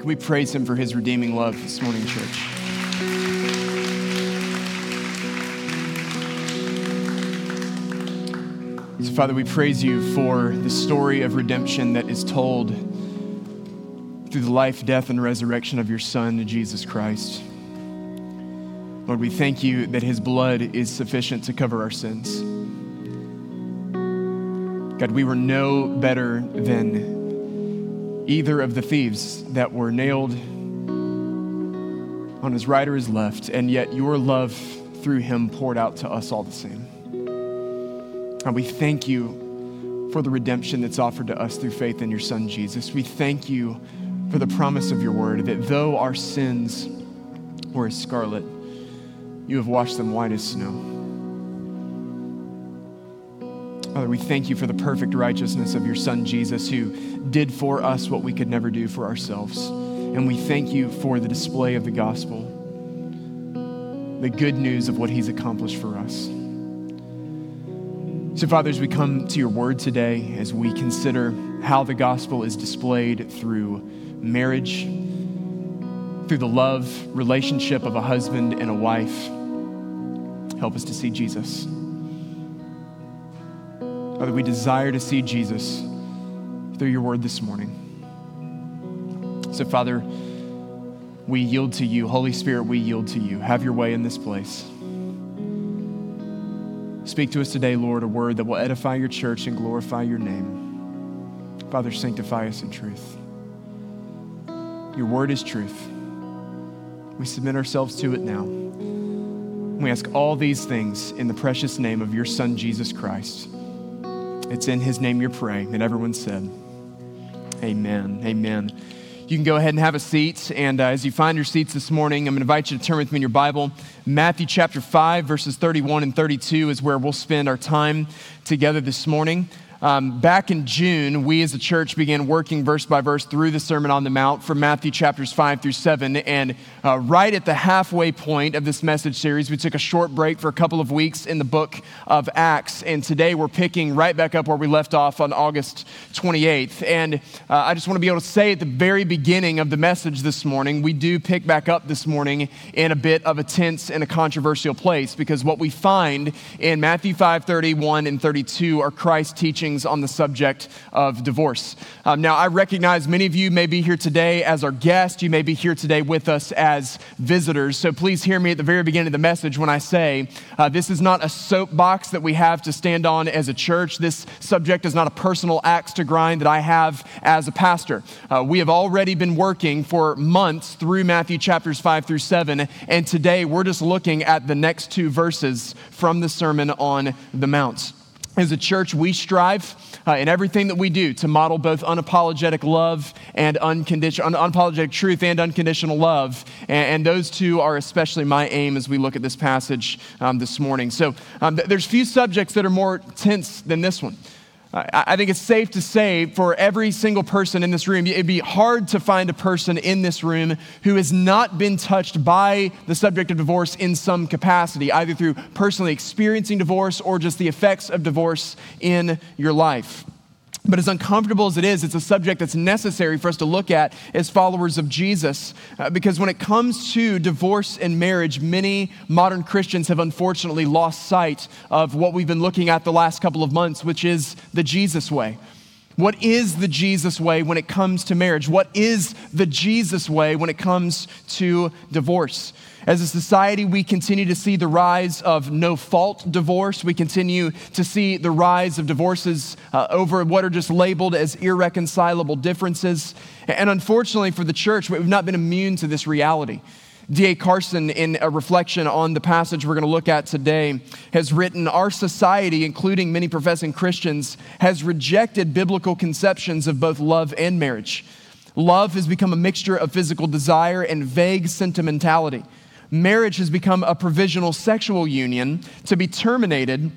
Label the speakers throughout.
Speaker 1: Can we praise him for his redeeming love this morning, church? So, Father, we praise you for the story of redemption that is told through the life, death, and resurrection of your Son, Jesus Christ. Lord, we thank you that his blood is sufficient to cover our sins. God, we were no better than either of the thieves that were nailed on his right or his left, and yet your love through him poured out to us all the same. And we thank you for the redemption that's offered to us through faith in your Son, Jesus. We thank you for the promise of your word that though our sins were as scarlet, you have washed them white as snow. Father, we thank you for the perfect righteousness of your Son, Jesus, who did for us what we could never do for ourselves. And we thank you for the display of the gospel, the good news of what he's accomplished for us. So, Father, as we come to your word today, as we consider how the gospel is displayed through marriage, through the love relationship of a husband and a wife, help us to see Jesus. Father, we desire to see Jesus through your word this morning. So, Father, we yield to you. Holy Spirit, we yield to you. Have your way in this place. Speak to us today, Lord, a word that will edify your church and glorify your name. Father, sanctify us in truth. Your word is truth. We submit ourselves to it now. We ask all these things in the precious name of your Son, Jesus Christ. It's in his name you're praying. And everyone said, Amen. Amen. You can go ahead and have a seat. And uh, as you find your seats this morning, I'm going to invite you to turn with me in your Bible. Matthew chapter 5, verses 31 and 32 is where we'll spend our time together this morning. Um, back in June, we as a church began working verse by verse through the Sermon on the Mount from Matthew chapters 5 through 7. And uh, right at the halfway point of this message series, we took a short break for a couple of weeks in the book of Acts. And today we're picking right back up where we left off on August 28th. And uh, I just want to be able to say at the very beginning of the message this morning, we do pick back up this morning in a bit of a tense and a controversial place because what we find in Matthew 5 31 and 32 are Christ teaching teachings on the subject of divorce. Um, now, I recognize many of you may be here today as our guest. You may be here today with us as visitors. So please hear me at the very beginning of the message when I say uh, this is not a soapbox that we have to stand on as a church. This subject is not a personal axe to grind that I have as a pastor. Uh, we have already been working for months through Matthew chapters 5 through 7, and today we're just looking at the next two verses from the Sermon on the Mount. As a church, we strive uh, in everything that we do to model both unapologetic love and unconditional, un- unapologetic truth and unconditional love. And, and, those two are especially my aim as we look at this passage um, this morning. So um, th- there's few subjects that are more tense than this one. I think it's safe to say for every single person in this room, it'd be hard to find a person in this room who has not been touched by the subject of divorce in some capacity, either through personally experiencing divorce or just the effects of divorce in your life. But as uncomfortable as it is, it's a subject that's necessary for us to look at as followers of Jesus. Uh, because when it comes to divorce and marriage, many modern Christians have unfortunately lost sight of what we've been looking at the last couple of months, which is the Jesus way. What is the Jesus way when it comes to marriage? What is the Jesus way when it comes to divorce? As a society, we continue to see the rise of no fault divorce. We continue to see the rise of divorces uh, over what are just labeled as irreconcilable differences. And unfortunately for the church, we've not been immune to this reality. D.A. Carson, in a reflection on the passage we're going to look at today, has written Our society, including many professing Christians, has rejected biblical conceptions of both love and marriage. Love has become a mixture of physical desire and vague sentimentality marriage has become a provisional sexual union to be terminated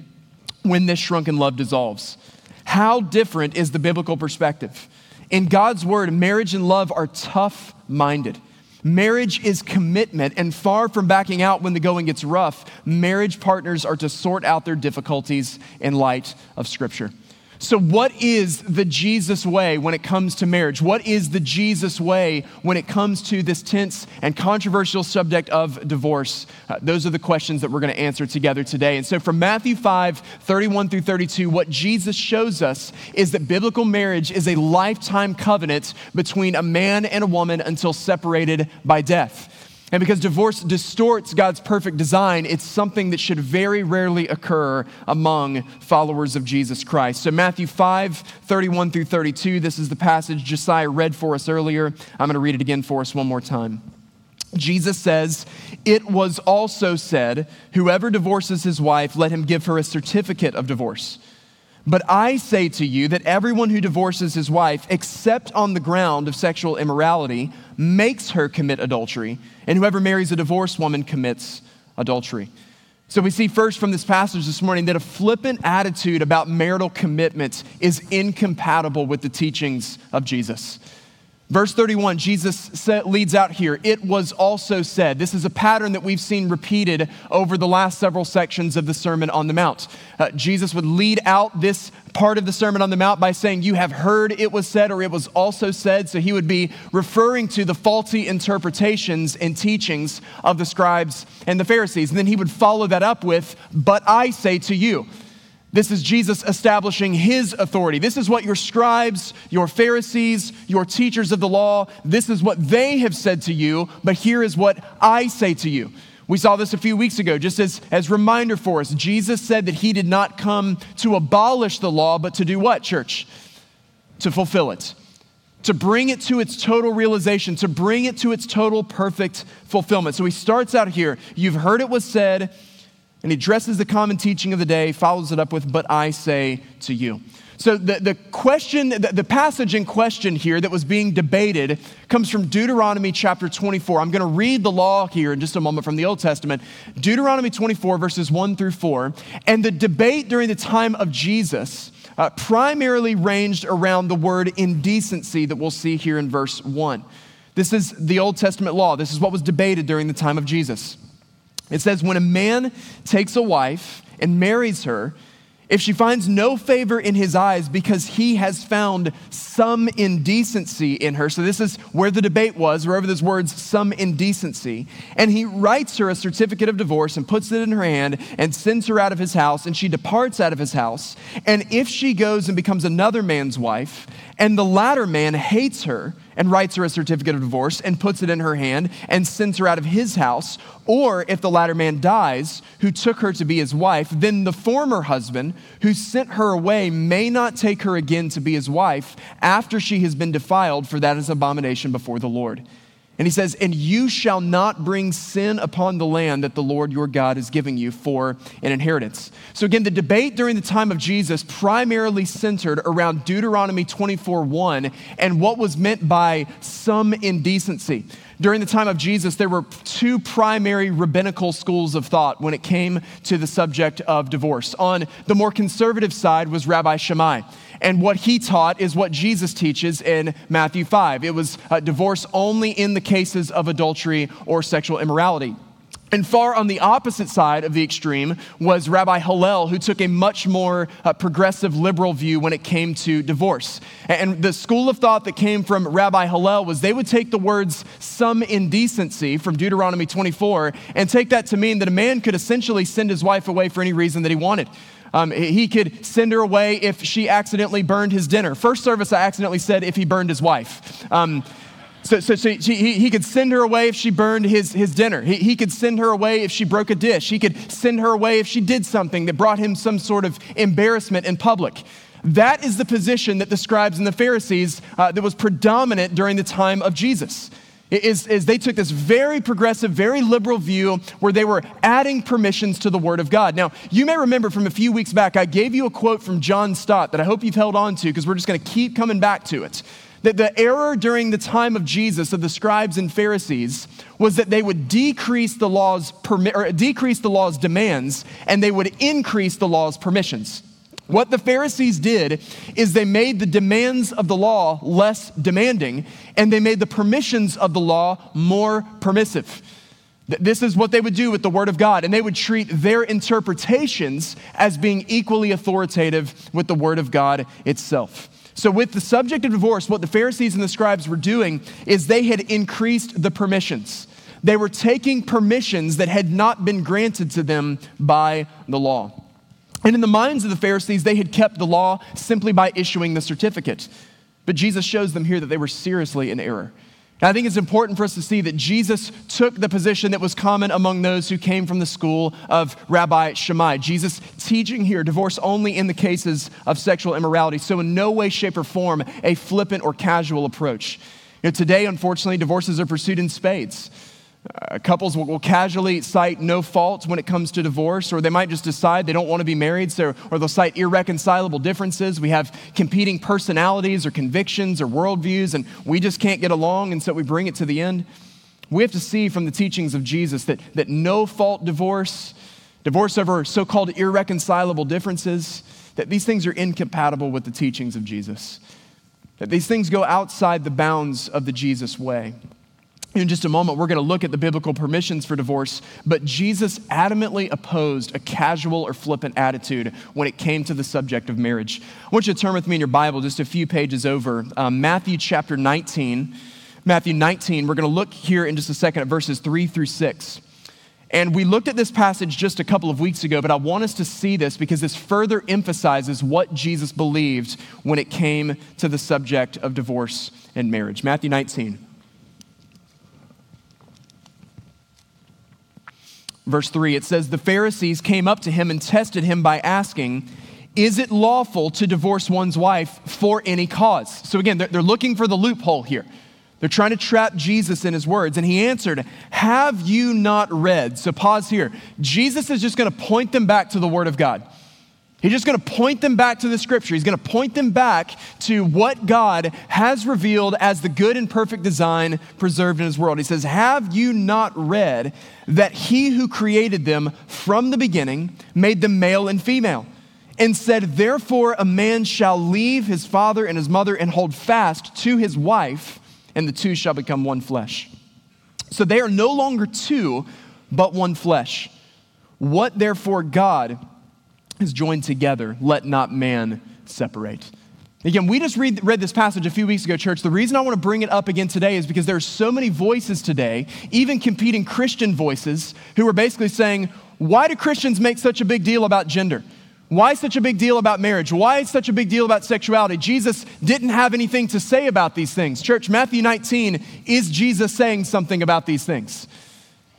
Speaker 1: when this shrunken love dissolves. How different is the biblical perspective? In God's word, marriage and love are tough minded. Marriage is commitment, and far from backing out when the going gets rough, marriage partners are to sort out their difficulties in light of Scripture. So, what is the Jesus way when it comes to marriage? What is the Jesus way when it comes to this tense and controversial subject of divorce? Uh, those are the questions that we're going to answer together today. And so, from Matthew 5 31 through 32, what Jesus shows us is that biblical marriage is a lifetime covenant between a man and a woman until separated by death. And because divorce distorts God's perfect design, it's something that should very rarely occur among followers of Jesus Christ. So, Matthew 5, 31 through 32, this is the passage Josiah read for us earlier. I'm going to read it again for us one more time. Jesus says, It was also said, Whoever divorces his wife, let him give her a certificate of divorce. But I say to you that everyone who divorces his wife, except on the ground of sexual immorality, makes her commit adultery, and whoever marries a divorced woman commits adultery. So we see first from this passage this morning that a flippant attitude about marital commitment is incompatible with the teachings of Jesus. Verse 31, Jesus leads out here, it was also said. This is a pattern that we've seen repeated over the last several sections of the Sermon on the Mount. Uh, Jesus would lead out this part of the Sermon on the Mount by saying, You have heard it was said, or it was also said. So he would be referring to the faulty interpretations and teachings of the scribes and the Pharisees. And then he would follow that up with, But I say to you. This is Jesus establishing his authority. This is what your scribes, your Pharisees, your teachers of the law, this is what they have said to you, but here is what I say to you. We saw this a few weeks ago, just as, as reminder for us. Jesus said that he did not come to abolish the law, but to do what, church? To fulfill it. To bring it to its total realization, to bring it to its total perfect fulfillment. So he starts out here. You've heard it was said, and he addresses the common teaching of the day, follows it up with, But I say to you. So the, the question, the, the passage in question here that was being debated comes from Deuteronomy chapter 24. I'm going to read the law here in just a moment from the Old Testament. Deuteronomy 24, verses 1 through 4. And the debate during the time of Jesus uh, primarily ranged around the word indecency that we'll see here in verse 1. This is the Old Testament law. This is what was debated during the time of Jesus. It says, when a man takes a wife and marries her, if she finds no favor in his eyes because he has found some indecency in her, so this is where the debate was, wherever those words, some indecency, and he writes her a certificate of divorce and puts it in her hand and sends her out of his house, and she departs out of his house. And if she goes and becomes another man's wife, and the latter man hates her and writes her a certificate of divorce and puts it in her hand and sends her out of his house. Or if the latter man dies, who took her to be his wife, then the former husband who sent her away may not take her again to be his wife after she has been defiled, for that is abomination before the Lord. And he says, And you shall not bring sin upon the land that the Lord your God is giving you for an inheritance. So, again, the debate during the time of Jesus primarily centered around Deuteronomy 24 1 and what was meant by some indecency. During the time of Jesus, there were two primary rabbinical schools of thought when it came to the subject of divorce. On the more conservative side was Rabbi Shammai. And what he taught is what Jesus teaches in Matthew 5. It was uh, divorce only in the cases of adultery or sexual immorality. And far on the opposite side of the extreme was Rabbi Hillel, who took a much more uh, progressive liberal view when it came to divorce. And the school of thought that came from Rabbi Hillel was they would take the words some indecency from Deuteronomy 24 and take that to mean that a man could essentially send his wife away for any reason that he wanted. Um, he could send her away if she accidentally burned his dinner. First service, I accidentally said if he burned his wife. Um, so, so, so he, he could send her away if she burned his, his dinner. He, he could send her away if she broke a dish. He could send her away if she did something that brought him some sort of embarrassment in public. That is the position that the scribes and the Pharisees uh, that was predominant during the time of Jesus. Is, is they took this very progressive, very liberal view where they were adding permissions to the Word of God. Now, you may remember from a few weeks back, I gave you a quote from John Stott that I hope you've held on to because we're just going to keep coming back to it that the error during the time of Jesus of the scribes and Pharisees was that they would decrease the law's permi- or decrease the law's demands and they would increase the law's permissions. What the Pharisees did is they made the demands of the law less demanding and they made the permissions of the law more permissive. This is what they would do with the Word of God, and they would treat their interpretations as being equally authoritative with the Word of God itself. So, with the subject of divorce, what the Pharisees and the scribes were doing is they had increased the permissions. They were taking permissions that had not been granted to them by the law. And in the minds of the Pharisees, they had kept the law simply by issuing the certificate. But Jesus shows them here that they were seriously in error. And I think it's important for us to see that Jesus took the position that was common among those who came from the school of Rabbi Shammai. Jesus teaching here divorce only in the cases of sexual immorality. So, in no way, shape, or form, a flippant or casual approach. You know, today, unfortunately, divorces are pursued in spades. Uh, couples will, will, casually cite no fault when it comes to divorce, or they might just decide they don't want to be married, so, or they'll cite irreconcilable differences. We have competing personalities or convictions or worldviews, and we just can't get along, and so we bring it to the end. We have to see from the teachings of Jesus that, that no fault divorce, divorce over so called irreconcilable differences, that these things are incompatible with the teachings of Jesus, that these things go outside the bounds of the Jesus way. In just a moment, we're going to look at the biblical permissions for divorce, but Jesus adamantly opposed a casual or flippant attitude when it came to the subject of marriage. I want you to turn with me in your Bible just a few pages over, um, Matthew chapter 19. Matthew 19, we're going to look here in just a second at verses 3 through 6. And we looked at this passage just a couple of weeks ago, but I want us to see this because this further emphasizes what Jesus believed when it came to the subject of divorce and marriage. Matthew 19. Verse 3, it says, The Pharisees came up to him and tested him by asking, Is it lawful to divorce one's wife for any cause? So again, they're, they're looking for the loophole here. They're trying to trap Jesus in his words. And he answered, Have you not read? So pause here. Jesus is just going to point them back to the Word of God. He's just going to point them back to the scripture. He's going to point them back to what God has revealed as the good and perfect design preserved in his world. He says, Have you not read that he who created them from the beginning made them male and female? And said, Therefore, a man shall leave his father and his mother and hold fast to his wife, and the two shall become one flesh. So they are no longer two, but one flesh. What therefore God is joined together, let not man separate. Again, we just read, read this passage a few weeks ago, church. The reason I want to bring it up again today is because there are so many voices today, even competing Christian voices, who are basically saying, why do Christians make such a big deal about gender? Why such a big deal about marriage? Why such a big deal about sexuality? Jesus didn't have anything to say about these things. Church, Matthew 19 is Jesus saying something about these things.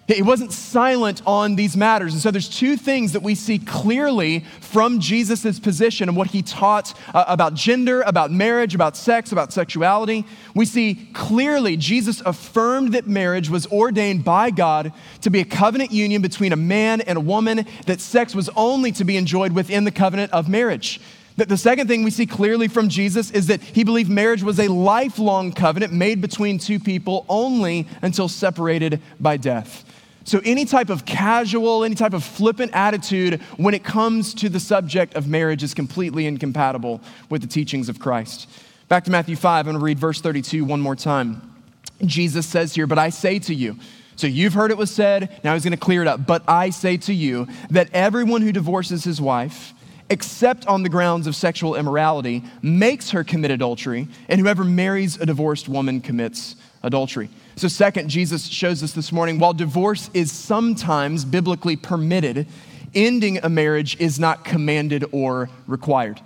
Speaker 1: He wasn't silent on these matters. And so there's two things that we see clearly from Jesus' position and what he taught uh, about gender, about marriage, about sex, about sexuality. We see clearly Jesus affirmed that marriage was ordained by God to be a covenant union between a man and a woman, that sex was only to be enjoyed within the covenant of marriage. The second thing we see clearly from Jesus is that he believed marriage was a lifelong covenant made between two people only until separated by death. So, any type of casual, any type of flippant attitude when it comes to the subject of marriage is completely incompatible with the teachings of Christ. Back to Matthew 5, I'm going to read verse 32 one more time. Jesus says here, But I say to you, so you've heard it was said, now he's going to clear it up. But I say to you that everyone who divorces his wife, except on the grounds of sexual immorality, makes her commit adultery, and whoever marries a divorced woman commits adultery. So, second, Jesus shows us this morning while divorce is sometimes biblically permitted, ending a marriage is not commanded or required.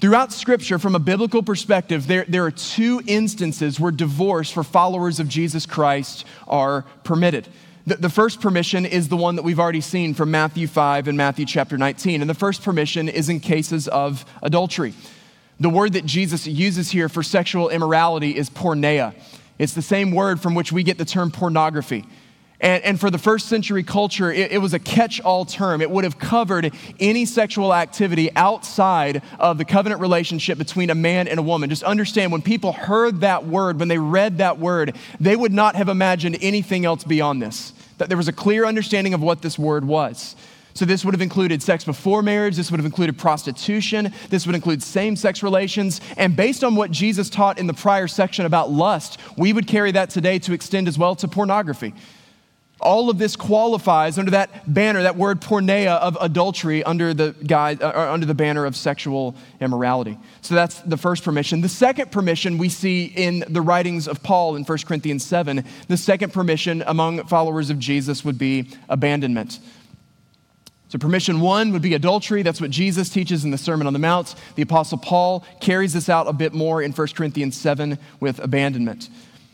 Speaker 1: Throughout Scripture, from a biblical perspective, there, there are two instances where divorce for followers of Jesus Christ are permitted. The, the first permission is the one that we've already seen from Matthew 5 and Matthew chapter 19. And the first permission is in cases of adultery. The word that Jesus uses here for sexual immorality is porneia. It's the same word from which we get the term pornography. And, and for the first century culture, it, it was a catch all term. It would have covered any sexual activity outside of the covenant relationship between a man and a woman. Just understand when people heard that word, when they read that word, they would not have imagined anything else beyond this. That there was a clear understanding of what this word was. So, this would have included sex before marriage, this would have included prostitution, this would include same sex relations. And based on what Jesus taught in the prior section about lust, we would carry that today to extend as well to pornography. all of this qualifies under that banner, that word porneia of adultery, under the, guide, uh, under the banner of sexual immorality. So that's the first permission. The second permission we see in the writings of Paul in 1 Corinthians 7. The second permission among followers of Jesus would be abandonment. So, permission one would be adultery. That's what Jesus teaches in the Sermon on the Mount. The Apostle Paul carries this out a bit more in 1 Corinthians 7 with abandonment.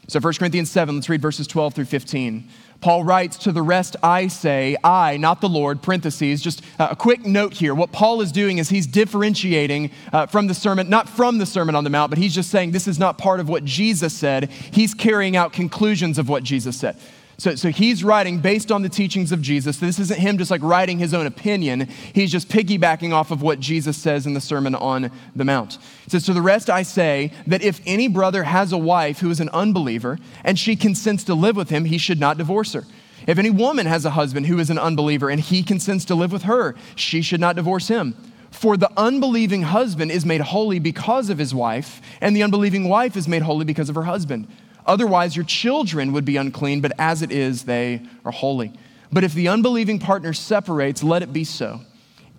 Speaker 1: So, 1 Corinthians 7, let's read verses 12 through 15. Paul writes, To the rest I say, I, not the Lord, parentheses. Just a quick note here. What Paul is doing is he's differentiating uh, from the sermon, not from the Sermon on the Mount, but he's just saying this is not part of what Jesus said. He's carrying out conclusions of what Jesus said. So, so he's writing based on the teachings of Jesus. This isn't him just like writing his own opinion. He's just piggybacking off of what Jesus says in the Sermon on the Mount. It says, To the rest I say that if any brother has a wife who is an unbeliever and she consents to live with him, he should not divorce her. If any woman has a husband who is an unbeliever and he consents to live with her, she should not divorce him. For the unbelieving husband is made holy because of his wife, and the unbelieving wife is made holy because of her husband. Otherwise, your children would be unclean, but as it is, they are holy. But if the unbelieving partner separates, let it be so.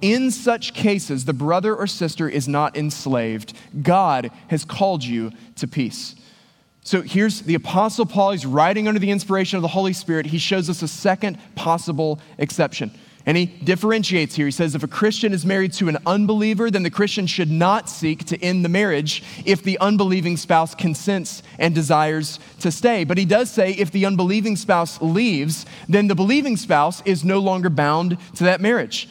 Speaker 1: In such cases, the brother or sister is not enslaved. God has called you to peace. So here's the Apostle Paul. He's writing under the inspiration of the Holy Spirit. He shows us a second possible exception. And he differentiates here. He says if a Christian is married to an unbeliever, then the Christian should not seek to end the marriage if the unbelieving spouse consents and desires to stay. But he does say if the unbelieving spouse leaves, then the believing spouse is no longer bound to that marriage.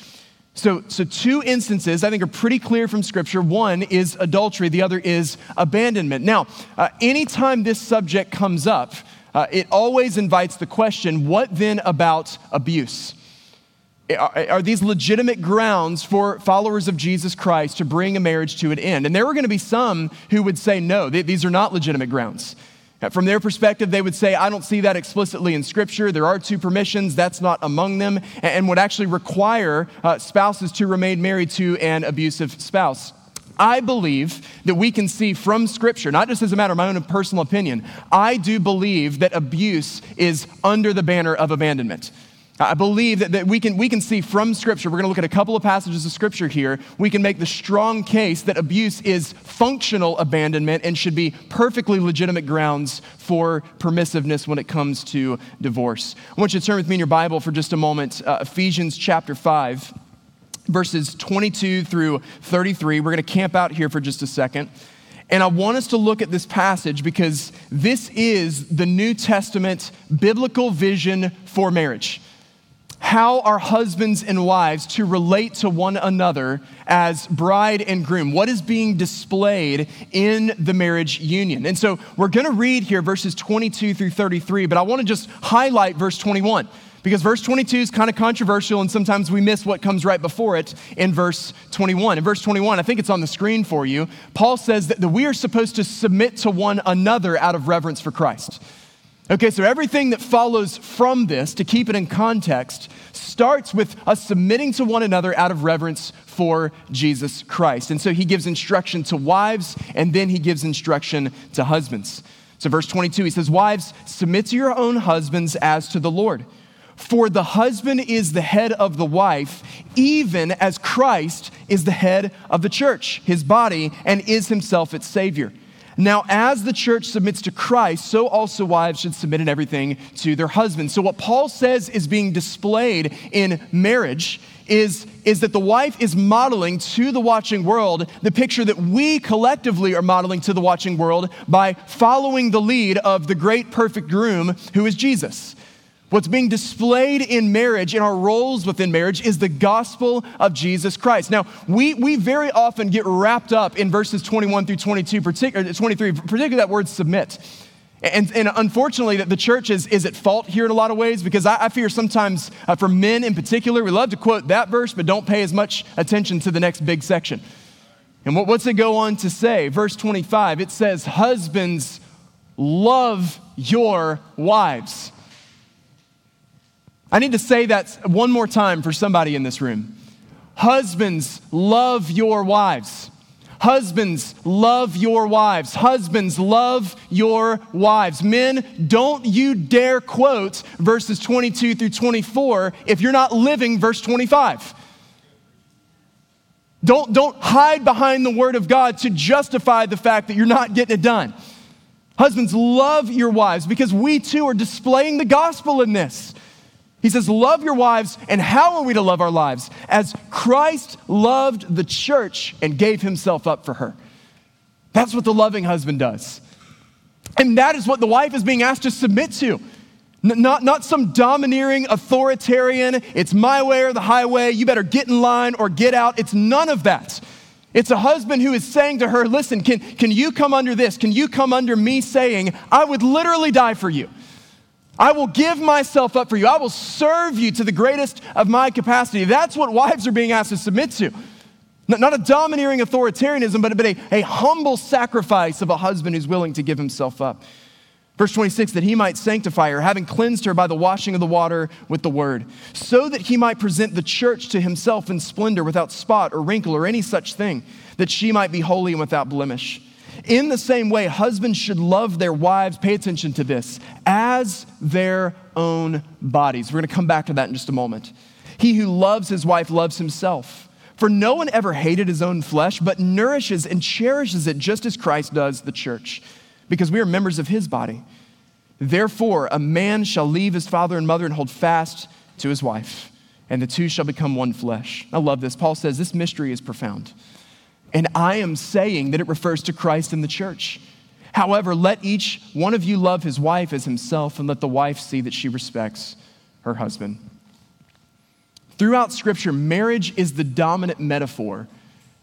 Speaker 1: So, so two instances I think are pretty clear from Scripture. One is adultery, the other is abandonment. Now, uh, anytime this subject comes up, uh, it always invites the question what then about abuse? Are, these legitimate grounds for followers of Jesus Christ to bring a marriage to an end? And there were going to be some who would say, no, these are not legitimate grounds. Uh, from their perspective, they would say, I don't see that explicitly in Scripture. There are two permissions, that's not among them, and would actually require uh, spouses to remain married to an abusive spouse. I believe that we can see from Scripture, not just as a matter of my own personal opinion, I do believe that abuse is under the banner of abandonment. I believe that, that we, can, we can see from Scripture, we're going to look at a couple of passages of Scripture here. We can make the strong case that abuse is functional abandonment and should be perfectly legitimate grounds for permissiveness when it comes to divorce. I want you to turn with me in your Bible for just a moment, uh, Ephesians chapter 5, verses 22 through 33. We're going to camp out here for just a second. And I want us to look at this passage because this is the New Testament biblical vision for marriage how are husbands and wives to relate to one another as bride and groom? What is being displayed in the marriage union? And so we're going to read here verses 22 through 33, but I want to just highlight verse 21 because verse 22 is kind of controversial and sometimes we miss what comes right before it in verse 21. In verse 21, I think it's on the screen for you, Paul says that we are supposed to submit to one another out of reverence for Christ. Okay, so everything that follows from this, to keep it in context, starts with us submitting to one another out of reverence for Jesus Christ. And so he gives instruction to wives, and then he gives instruction to husbands. So, verse 22, he says, Wives, submit to your own husbands as to the Lord. For the husband is the head of the wife, even as Christ is the head of the church, his body, and is himself its Savior. Now, as the church submits to Christ, so also wives should submit in everything to their husbands. So, what Paul says is being displayed in marriage is, is that the wife is modeling to the watching world the picture that we collectively are modeling to the watching world by following the lead of the great perfect groom who is Jesus. What's being displayed in marriage, in our roles within marriage, is the gospel of Jesus Christ. Now, we, we very often get wrapped up in verses 21 through 22, particular, 23, particularly that word submit. And, and unfortunately, the church is, is at fault here in a lot of ways because I, I fear sometimes uh, for men in particular, we love to quote that verse, but don't pay as much attention to the next big section. And what, what's it go on to say? Verse 25, it says, Husbands, love your wives I need to say that one more time for somebody in this room. Husbands, love your wives. Husbands, love your wives. Husbands, love your wives. Men, don't you dare quote verses 22 through 24 if you're not living verse 25. Don't, don't hide behind the word of God to justify the fact that you're not getting it done. Husbands, love your wives because we too are displaying the gospel in this. He says, Love your wives, and how are we to love our lives? As Christ loved the church and gave himself up for her. That's what the loving husband does. And that is what the wife is being asked to submit to. Not, not some domineering authoritarian, it's my way or the highway, you better get in line or get out. It's none of that. It's a husband who is saying to her, Listen, can, can you come under this? Can you come under me saying, I would literally die for you? I will give myself up for you. I will serve you to the greatest of my capacity. That's what wives are being asked to submit to. Not a domineering authoritarianism, but a, a humble sacrifice of a husband who's willing to give himself up. Verse 26, that he might sanctify her, having cleansed her by the washing of the water with the word, so that he might present the church to himself in splendor, without spot or wrinkle or any such thing, that she might be holy and without blemish. In the same way, husbands should love their wives, pay attention to this, as their own bodies. We're going to come back to that in just a moment. He who loves his wife loves himself. For no one ever hated his own flesh, but nourishes and cherishes it just as Christ does the church because we are members of his body. Therefore, a man shall leave his father and mother and hold fast to his wife, and the two shall become one flesh. I love this. Paul says this mystery is profound. And I am saying that it refers to Christ and the church. However, let each one of you love his wife as himself, and let the wife see that she respects her husband. Throughout Scripture, marriage is the dominant metaphor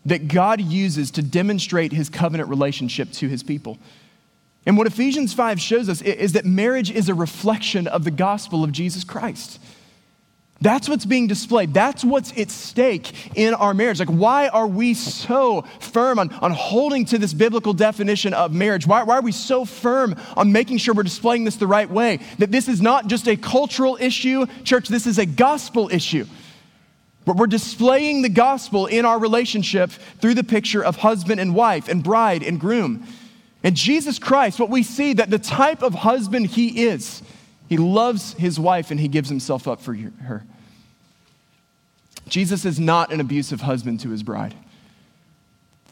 Speaker 1: that God uses to demonstrate his covenant relationship to his people. And what Ephesians 5 shows us is that marriage is a reflection of the gospel of Jesus Christ. That's what's being displayed. That's what's at stake in our marriage. Like, why are we so firm on, on holding to this biblical definition of marriage? Why, why are we so firm on making sure we're displaying this the right way? That this is not just a cultural issue, church, this is a gospel issue. But we're displaying the gospel in our relationship through the picture of husband and wife and bride and groom. And Jesus Christ, what we see that the type of husband he is, he loves his wife and he gives himself up for her. Jesus is not an abusive husband to his bride.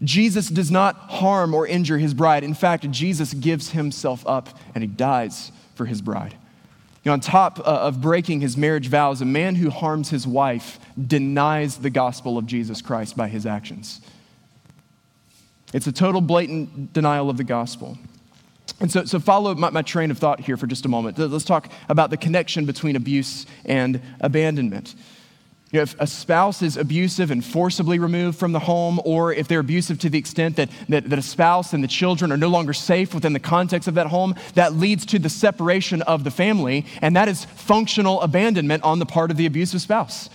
Speaker 1: Jesus does not harm or injure his bride. In fact, Jesus gives himself up and he dies for his bride. You know, on top uh, of breaking his marriage vows, a man who harms his wife denies the gospel of Jesus Christ by his actions. It's a total blatant denial of the gospel. And so, so follow my, my, train of thought here for just a moment. Let's talk about the connection between abuse and abandonment. You know, if a spouse is abusive and forcibly removed from the home, or if they're abusive to the extent that, that, that a spouse and the children are no longer safe within the context of that home, that leads to the separation of the family, and that is functional abandonment on the part of the abusive spouse.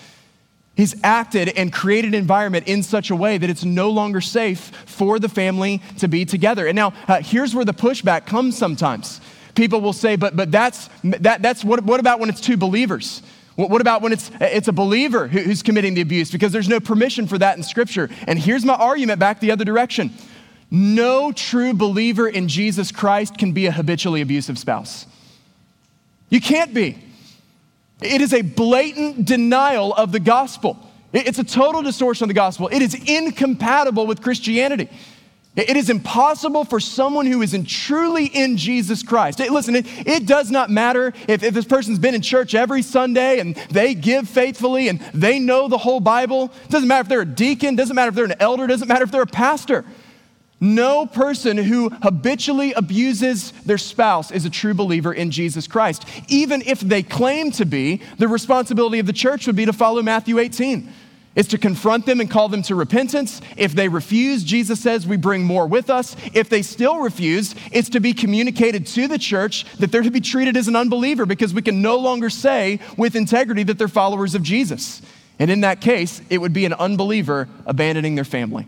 Speaker 1: He's acted and created an environment in such a way that it's no longer safe for the family to be together. And now, uh, here's where the pushback comes sometimes. People will say, but, but that's, that, that's what, what about when it's two believers? What, what about when it's, it's a believer who, who's committing the abuse? Because there's no permission for that in Scripture. And here's my argument back the other direction no true believer in Jesus Christ can be a habitually abusive spouse. You can't be. It is a blatant denial of the gospel. It's a total distortion of the gospel. It is incompatible with Christianity. It is impossible for someone who is in truly in Jesus Christ. listen, it, it does not matter if, if this person's been in church every Sunday and they give faithfully and they know the whole Bible. It doesn't matter if they're a deacon, doesn't matter if they're an elder, doesn't matter if they're a pastor. No person who habitually abuses their spouse is a true believer in Jesus Christ. Even if they claim to be, the responsibility of the church would be to follow Matthew 18. It's to confront them and call them to repentance. If they refuse, Jesus says we bring more with us. If they still refuse, it's to be communicated to the church that they're to be treated as an unbeliever because we can no longer say with integrity that they're followers of Jesus. And in that case, it would be an unbeliever abandoning their family.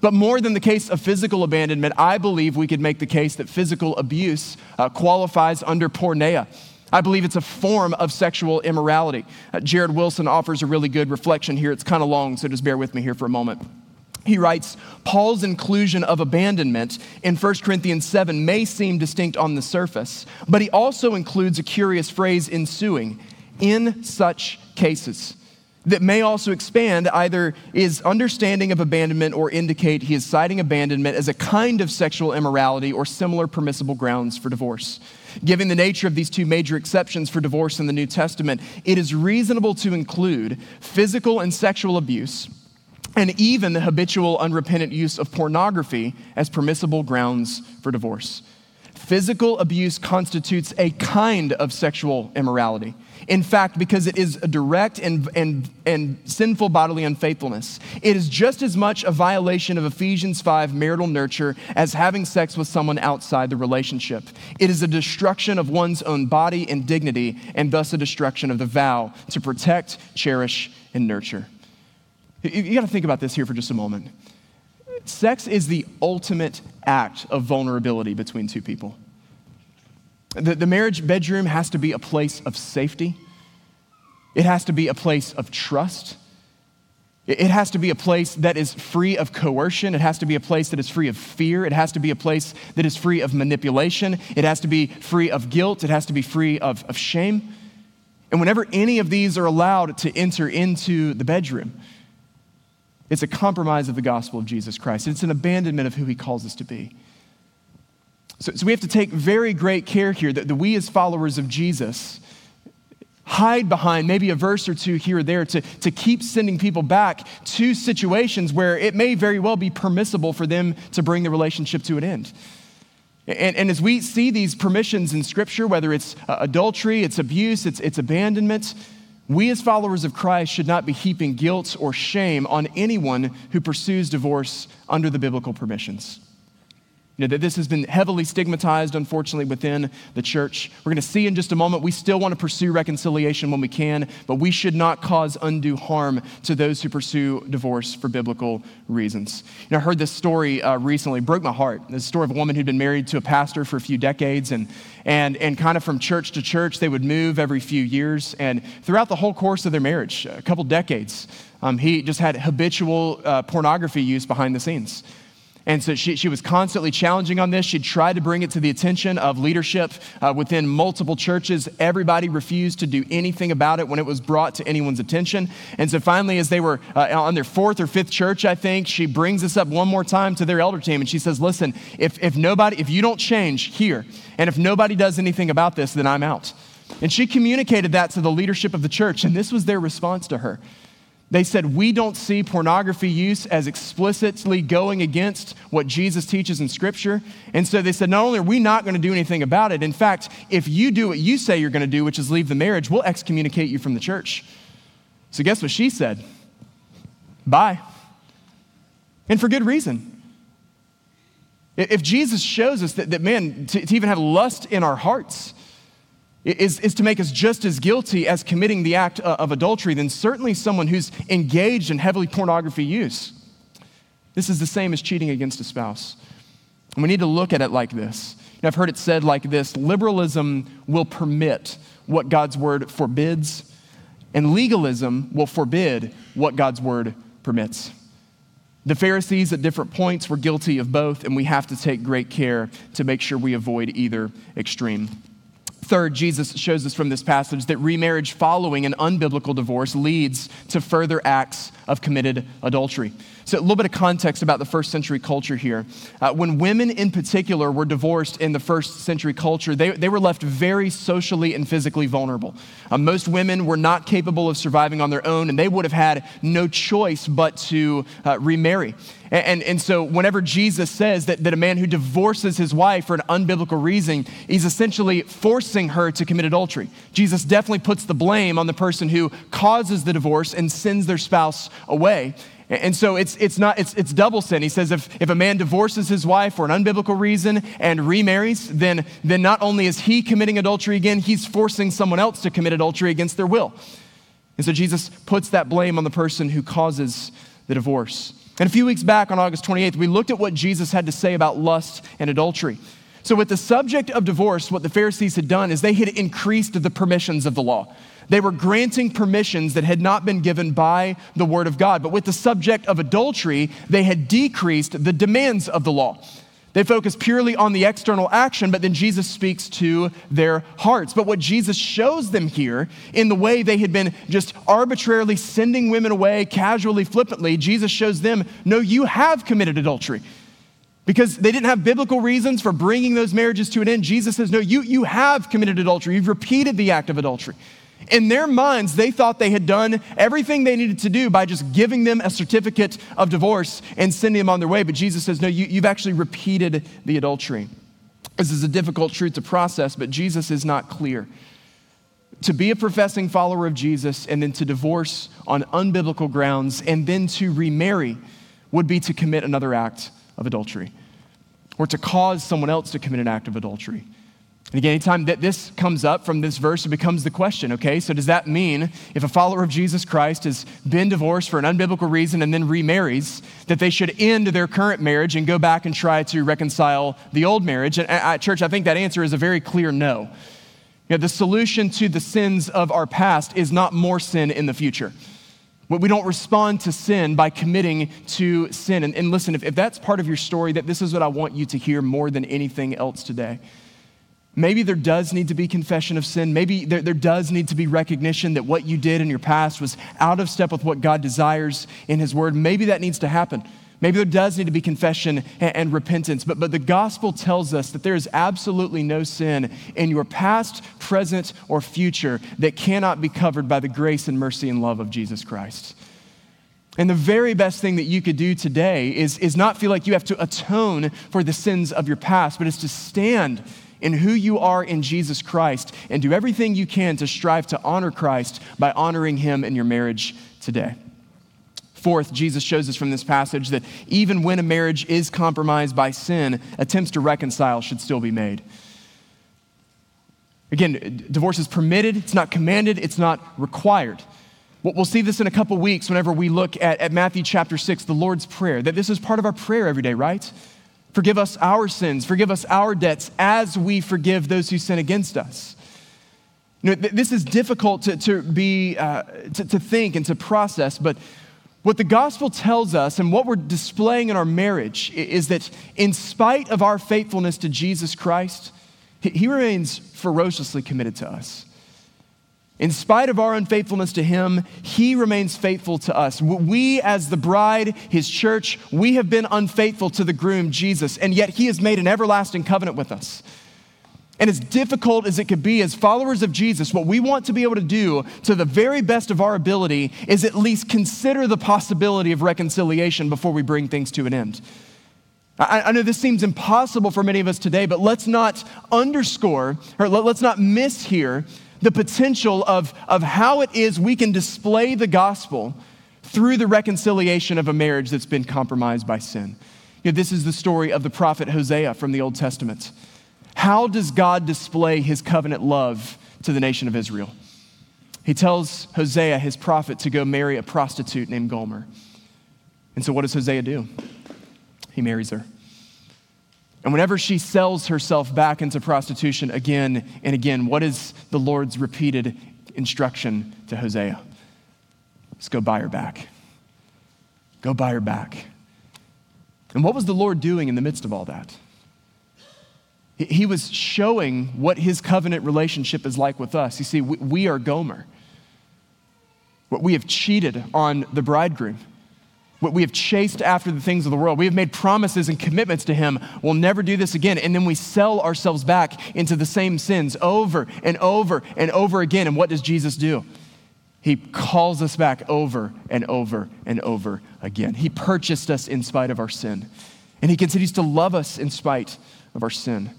Speaker 1: But more than the case of physical abandonment, I believe we could make the case that physical abuse uh, qualifies under porneia. I believe it's a form of sexual immorality. Uh, Jared Wilson offers a really good reflection here. It's kind of long, so just bear with me here for a moment. He writes, Paul's inclusion of abandonment in 1 Corinthians 7 may seem distinct on the surface, but he also includes a curious phrase ensuing, in such cases that may also expand either is understanding of abandonment or indicate he is citing abandonment as a kind of sexual immorality or similar permissible grounds for divorce. Given the nature of these two major exceptions for divorce in the New Testament, it is reasonable to include physical and sexual abuse and even the habitual unrepentant use of pornography as permissible grounds for divorce. Physical abuse constitutes a kind of sexual immorality. In fact, because it is a direct and, and, and sinful bodily unfaithfulness, it is just as much a violation of Ephesians 5 marital nurture as having sex with someone outside the relationship. It is a destruction of one's own body and dignity, and thus a destruction of the vow to protect, cherish, and nurture. You got to think about this here for just a moment. Sex is the ultimate act of vulnerability between two people. The, the marriage bedroom has to be a place of safety, it has to be a place of trust. It has to be a place that is free of coercion. It has to be a place that is free of fear. It has to be a place that is free of manipulation. It has to be free of guilt. It has to be free of, of shame. And whenever any of these are allowed to enter into the bedroom, it's a compromise of the gospel of Jesus Christ. It's an abandonment of who he calls us to be. So, so we have to take very great care here that, that we, as followers of Jesus, hide behind maybe a verse or two here or there to, to keep sending people back to situations where it may very well be permissible for them to bring the relationship to an end. And, and as we see these permissions in Scripture, whether it's uh, adultery, it's abuse, it's, it's abandonment, we as followers of Christ should not be heaping guilt or shame on anyone who pursues divorce under the biblical permissions. You know, that this has been heavily stigmatized, unfortunately, within the church. We're going to see in just a moment, we still want to pursue reconciliation when we can, but we should not cause undue harm to those who pursue divorce for biblical reasons. You know, I heard this story uh, recently, broke my heart. This story of a woman who'd been married to a pastor for a few decades, and, and, and kind of from church to church, they would move every few years. And throughout the whole course of their marriage, a couple decades, um, he just had habitual uh, pornography use behind the scenes. And so she, she was constantly challenging on this. She tried to bring it to the attention of leadership uh, within multiple churches. Everybody refused to do anything about it when it was brought to anyone's attention. And so finally, as they were uh, on their fourth or fifth church, I think, she brings this up one more time to their elder team. And she says, Listen, if, if nobody, if you don't change here, and if nobody does anything about this, then I'm out. And she communicated that to the leadership of the church. And this was their response to her. They said, We don't see pornography use as explicitly going against what Jesus teaches in Scripture. And so they said, Not only are we not going to do anything about it, in fact, if you do what you say you're going to do, which is leave the marriage, we'll excommunicate you from the church. So guess what she said? Bye. And for good reason. If Jesus shows us that, that man, to, to even have lust in our hearts, is, is to make us just as guilty as committing the act uh, of adultery, then certainly someone who's engaged in heavily pornography use. This is the same as cheating against a spouse. And we need to look at it like this. And I've heard it said like this liberalism will permit what God's word forbids, and legalism will forbid what God's word permits. The Pharisees at different points were guilty of both, and we have to take great care to make sure we avoid either extreme. Third, Jesus shows us from this passage that remarriage following an unbiblical divorce leads to further acts of committed adultery. So, a little bit of context about the first century culture here. Uh, when women in particular were divorced in the first century culture, they, they were left very socially and physically vulnerable. Uh, most women were not capable of surviving on their own, and they would have had no choice but to uh, remarry. And, and, and, so, whenever Jesus says that, that a man who divorces his wife for an unbiblical reason, he's essentially forcing her to commit adultery. Jesus definitely puts the blame on the person who causes the divorce and sends their spouse away. And so it's, it's, not, it's, it's double sin. He says if, if a man divorces his wife for an unbiblical reason and remarries, then, then not only is he committing adultery again, he's forcing someone else to commit adultery against their will. And so Jesus puts that blame on the person who causes the divorce. And a few weeks back on August 28th, we looked at what Jesus had to say about lust and adultery. So, with the subject of divorce, what the Pharisees had done is they had increased the permissions of the law. They were granting permissions that had not been given by the Word of God. But with the subject of adultery, they had decreased the demands of the law. They focus purely on the external action, but then Jesus speaks to their hearts. But what Jesus shows them here, in the way they had been just arbitrarily sending women away, casually, flippantly, Jesus shows them, no, you have committed adultery. Because they didn't have biblical reasons for bringing those marriages to an end. Jesus says, no, you, you have committed adultery. You've repeated the act of adultery. In their minds, they thought they had done everything they needed to do by just giving them a certificate of divorce and sending them on their way. But Jesus says, No, you, you've actually repeated the adultery. This is a difficult truth to process, but Jesus is not clear. To be a professing follower of Jesus and then to divorce on unbiblical grounds and then to remarry would be to commit another act of adultery or to cause someone else to commit an act of adultery. And again, anytime that this comes up from this verse, it becomes the question okay, so does that mean if a follower of Jesus Christ has been divorced for an unbiblical reason and then remarries, that they should end their current marriage and go back and try to reconcile the old marriage? And at church, I think that answer is a very clear no. You know, the solution to the sins of our past is not more sin in the future. We don't respond to sin by committing to sin. And, and listen, if, if that's part of your story, that this is what I want you to hear more than anything else today Maybe there does need to be confession of sin. Maybe there, there does need to be recognition that what you did in your past was out of step with what God desires in His Word. Maybe that needs to happen. Maybe there does need to be confession and, and, repentance. But, but the gospel tells us that there is absolutely no sin in your past, present, or future that cannot be covered by the grace and mercy and love of Jesus Christ. And the very best thing that you could do today is, is not feel like you have to atone for the sins of your past, but is to stand in who you are in Jesus Christ and do everything you can to strive to honor Christ by honoring him in your marriage today. Fourth, Jesus shows us from this passage that even when a marriage is compromised by sin, attempts to reconcile should still be made. Again, divorce is permitted, it's not commanded, it's not required. We'll see this in a couple weeks whenever we look at, at Matthew chapter 6, the Lord's Prayer, that this is part of our prayer every day, right? Forgive us our sins. Forgive us our debts as we forgive those who sin against us. You know, th- this is difficult to, to be, uh, to, to think and to process, but what the gospel tells us and what we're displaying in our marriage is that in spite of our faithfulness to Jesus Christ, he remains ferociously committed to us. In spite of our unfaithfulness to him, he remains faithful to us. We, as the bride, his church, we have been unfaithful to the groom, Jesus, and yet he has made an everlasting covenant with us. And as difficult as it could be as followers of Jesus, what we want to be able to do to the very best of our ability is at least consider the possibility of reconciliation before we bring things to an end. I, know this seems impossible for many of us today, but let's not underscore, or let's not miss here the potential of, of how it is we can display the gospel through the reconciliation of a marriage that's been compromised by sin. You know, this is the story of the prophet Hosea from the Old Testament. How does God display his covenant love to the nation of Israel? He tells Hosea, his prophet, to go marry a prostitute named Gomer. And so, what does Hosea do? He marries her. And whenever she sells herself back into prostitution again and again, what is the Lord's repeated instruction to Hosea? Let's go buy her back. Go buy her back. And what was the Lord doing in the midst of all that? He was showing what his covenant relationship is like with us. You see, we are Gomer. What We have cheated on the bridegroom. What we have chased after the things of the world. We have made promises and commitments to Him. We'll never do this again. And then we sell ourselves back into the same sins over and over and over again. And what does Jesus do? He calls us back over and over and over again. He purchased us in spite of our sin. And He continues to love us in spite of our sin.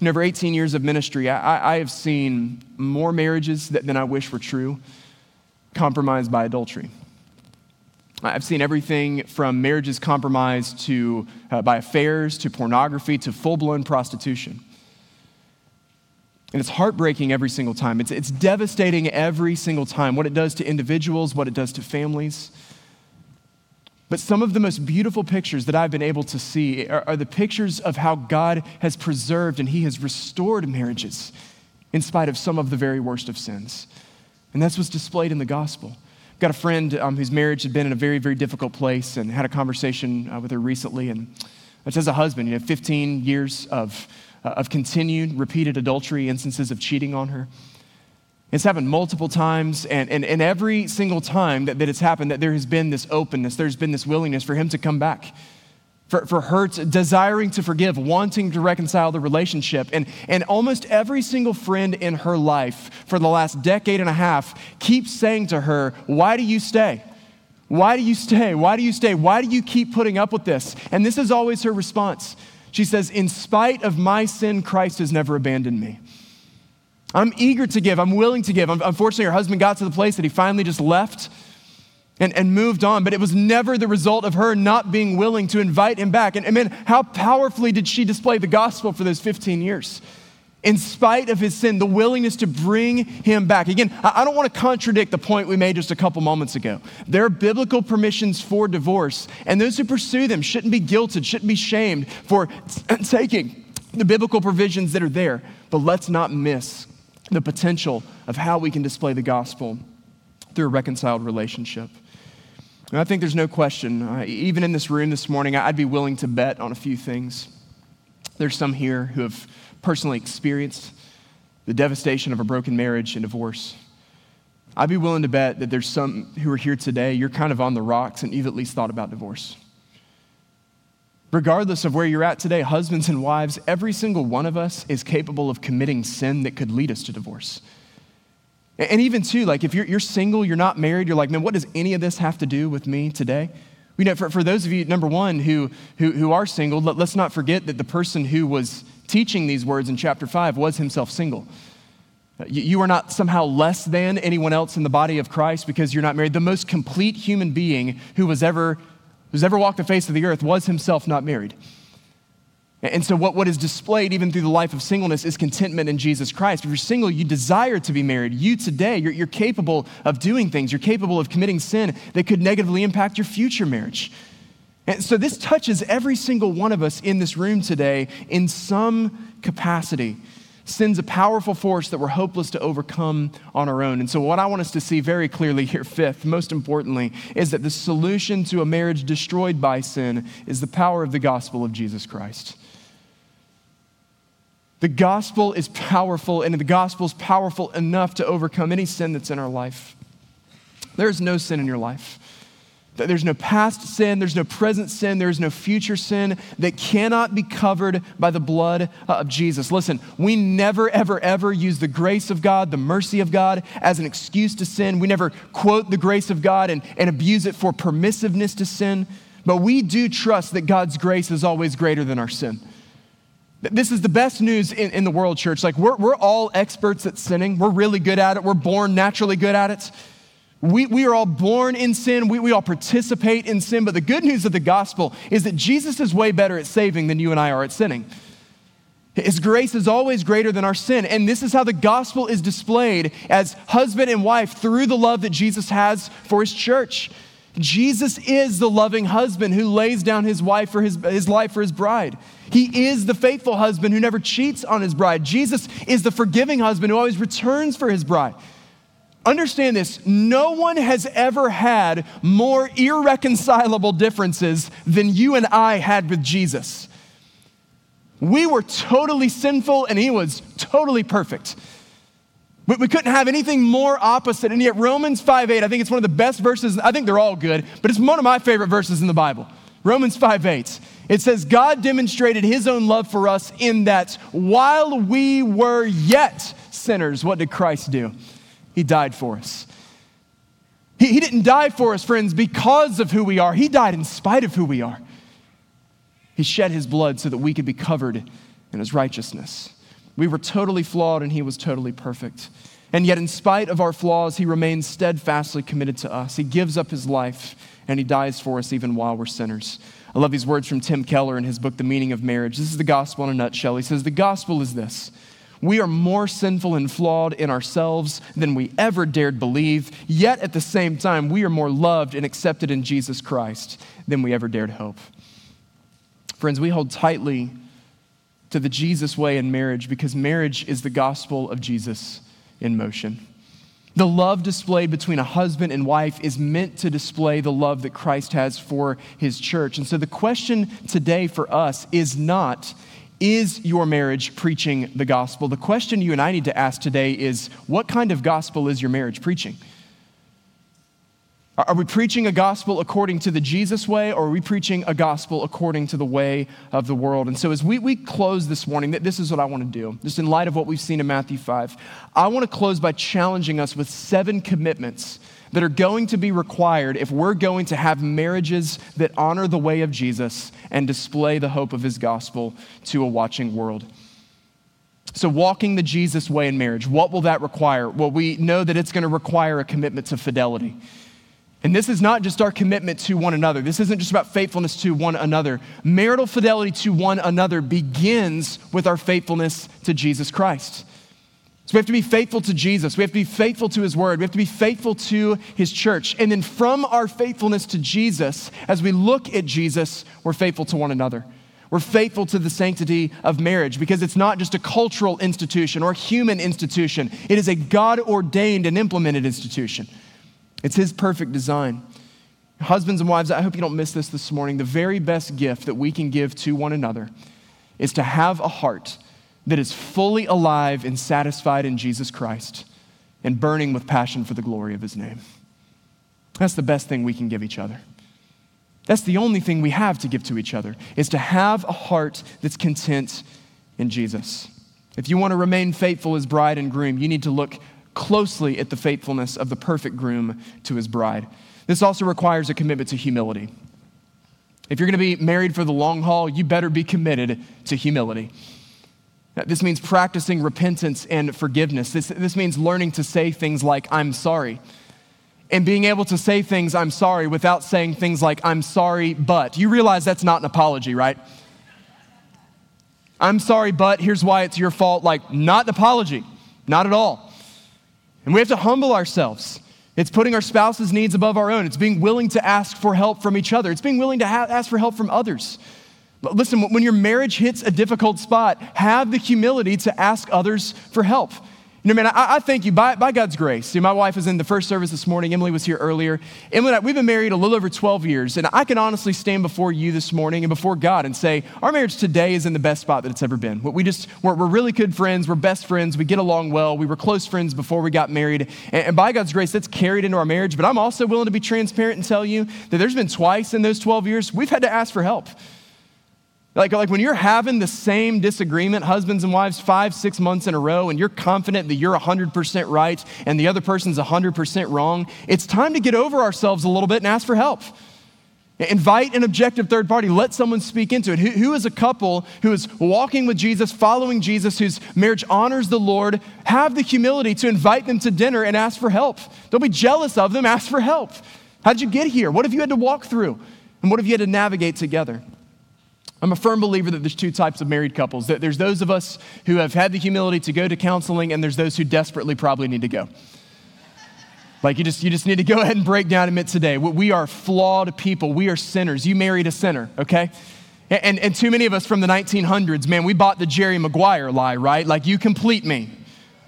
Speaker 1: In over 18 years of ministry, I, I have seen more marriages than I wish were true compromised by adultery. I've seen everything from marriages compromised to, uh, by affairs to pornography to full blown prostitution. And it's heartbreaking every single time. It's, it's devastating every single time what it does to individuals, what it does to families. But some of the most beautiful pictures that I've been able to see are, are the pictures of how God has preserved and He has restored marriages in spite of some of the very worst of sins. And that's what's displayed in the gospel. Got a friend um, whose marriage had been in a very, very difficult place and had a conversation uh, with her recently. And just as a husband, you know, 15 years of, uh, of continued, repeated adultery, instances of cheating on her. It's happened multiple times, and, and, and every single time that, that it's happened, that there has been this openness, there's been this willingness for him to come back, for, for her desiring to forgive, wanting to reconcile the relationship. And, and almost every single friend in her life for the last decade and a half keeps saying to her, Why do you stay? Why do you stay? Why do you stay? Why do you keep putting up with this? And this is always her response. She says, In spite of my sin, Christ has never abandoned me. I'm eager to give. I'm willing to give. Unfortunately, her husband got to the place that he finally just left and, and moved on, but it was never the result of her not being willing to invite him back. And, and man, how powerfully did she display the gospel for those 15 years? In spite of his sin, the willingness to bring him back. Again, I, I don't want to contradict the point we made just a couple moments ago. There are biblical permissions for divorce, and those who pursue them shouldn't be guilted, shouldn't be shamed for taking the biblical provisions that are there. But let's not miss the potential of how we can display the gospel through a reconciled relationship. And I think there's no question, uh, even in this room this morning, I'd be willing to bet on a few things. There's some here who have personally experienced the devastation of a broken marriage and divorce. I'd be willing to bet that there's some who are here today, you're kind of on the rocks and you've at least thought about divorce. Regardless of where you're at today, husbands and wives, every single one of us is capable of committing sin that could lead us to divorce. And even too, like if you're, you're single, you're not married, you're like, man, what does any of this have to do with me today? You know, for, for those of you, number one, who, who, who are single, let, let's not forget that the person who was teaching these words in chapter five was himself single. You, you are not somehow less than anyone else in the body of Christ because you're not married. The most complete human being who was ever who's ever walked the face of the earth was himself not married. And so, what, what is displayed even through the life of singleness is contentment in Jesus Christ. If you're single, you desire to be married. You today, you're, you're capable of doing things, you're capable of committing sin that could negatively impact your future marriage. And so, this touches every single one of us in this room today in some capacity sin's a powerful force that we're hopeless to overcome on our own. And so, what I want us to see very clearly here, fifth, most importantly, is that the solution to a marriage destroyed by sin is the power of the gospel of Jesus Christ. The gospel is powerful, and the gospel is powerful enough to overcome any sin that's in our life. There is no sin in your life. There's no past sin, there's no present sin, there's no future sin that cannot be covered by the blood uh, of Jesus. Listen, we never, ever, ever use the grace of God, the mercy of God, as an excuse to sin. We never quote the grace of God and, and abuse it for permissiveness to sin. But we do trust that God's grace is always greater than our sin. This is the best news in, in the world, church. Like, we're, we're all experts at sinning. We're really good at it. We're born naturally good at it. We, we are all born in sin. We, we all participate in sin. But the good news of the gospel is that Jesus is way better at saving than you and I are at sinning. His grace is always greater than our sin. And this is how the gospel is displayed as husband and wife through the love that Jesus has for his church. Jesus is the loving husband who lays down his wife for his, his life for his bride. He is the faithful husband who never cheats on his bride. Jesus is the forgiving husband who always returns for his bride. Understand this no one has ever had more irreconcilable differences than you and I had with Jesus. We were totally sinful and he was totally perfect. We, we couldn't have anything more opposite. And yet, Romans 5 8, I think it's one of the best verses. I think they're all good, but it's one of my favorite verses in the Bible. Romans 5 8. It says, God demonstrated his own love for us in that while we were yet sinners, what did Christ do? He died for us. He, he didn't die for us, friends, because of who we are. He died in spite of who we are. He shed his blood so that we could be covered in his righteousness. We were totally flawed and he was totally perfect. And yet, in spite of our flaws, he remains steadfastly committed to us. He gives up his life and he dies for us even while we're sinners. I love these words from Tim Keller in his book, The Meaning of Marriage. This is the gospel in a nutshell. He says, The gospel is this we are more sinful and flawed in ourselves than we ever dared believe, yet at the same time, we are more loved and accepted in Jesus Christ than we ever dared hope. Friends, we hold tightly to the Jesus way in marriage because marriage is the gospel of Jesus in motion. The love displayed between a husband and wife is meant to display the love that Christ has for his church. And so the question today for us is not, is your marriage preaching the gospel? The question you and I need to ask today is, what kind of gospel is your marriage preaching? Are we preaching a gospel according to the Jesus way, or are we preaching a gospel according to the way of the world? And so, as we, we close this morning, this is what I want to do. Just in light of what we've seen in Matthew 5, I want to close by challenging us with seven commitments that are going to be required if we're going to have marriages that honor the way of Jesus and display the hope of his gospel to a watching world. So, walking the Jesus way in marriage, what will that require? Well, we know that it's going to require a commitment to fidelity. And this is not just our commitment to one another. This isn't just about faithfulness to one another. Marital fidelity to one another begins with our faithfulness to Jesus Christ. So we have to be faithful to Jesus. We have to be faithful to his word. We have to be faithful to his church. And then from our faithfulness to Jesus, as we look at Jesus, we're faithful to one another. We're faithful to the sanctity of marriage because it's not just a cultural institution or a human institution, it is a God ordained and implemented institution. It's His perfect design. Husbands and wives, I hope you don't miss this this morning. The very best gift that we can give to one another is to have a heart that is fully alive and satisfied in Jesus Christ and burning with passion for the glory of His name. That's the best thing we can give each other. That's the only thing we have to give to each other, is to have a heart that's content in Jesus. If you want to remain faithful as bride and groom, you need to look closely at the faithfulness of the perfect groom to his bride. This also requires a commitment to humility. If you're going to be married for the long haul, you better be committed to humility. This means practicing repentance and forgiveness. This, this means learning to say things like, I'm sorry. And being able to say things, I'm sorry, without saying things like, I'm sorry, but. You realize that's not an apology, right? I'm sorry, but here's why it's your fault. Like, not an apology, not at all. And we have to humble ourselves. It's putting our spouse's needs above our own. It's being willing to ask for help from each other. It's being willing to ha- ask for help from others. But listen, when your marriage hits a difficult spot, have the humility to ask others for help. Know, man, I, I thank you by, by God's grace. See, my wife was in the first service this morning. Emily was here earlier. Emily I, we've been married a little over 12 years, and I can honestly stand before you this morning and before God and say, our marriage today is in the best spot that it's ever been. We just, we're, we're really good friends. We're best friends. We get along well. We were close friends before we got married. And, and by God's grace, that's carried into our marriage. But I'm also willing to be transparent and tell you that there's been twice in those 12 years we've had to ask for help. Like, like when you're having the same disagreement, husbands and wives, five, six months in a row, and you're confident that you're 100% right and the other person's 100% wrong, it's time to get over ourselves a little bit and ask for help. Invite an objective third party. Let someone speak into it. Who, who is a couple who is walking with Jesus, following Jesus, whose marriage honors the Lord? Have the humility to invite them to dinner and ask for help. Don't be jealous of them, ask for help. How'd you get here? What have you had to walk through? And what have you had to navigate together? I'm a firm believer that there's two types of married couples. That there's those of us who have had the humility to go to counseling, and there's those who desperately probably need to go. Like you just, you just need to go ahead and break down and admit today. We are flawed people. We are sinners. You married a sinner, okay? And, and, too many of us from the 1900s, man, we bought the Jerry Maguire lie, right? Like you complete me.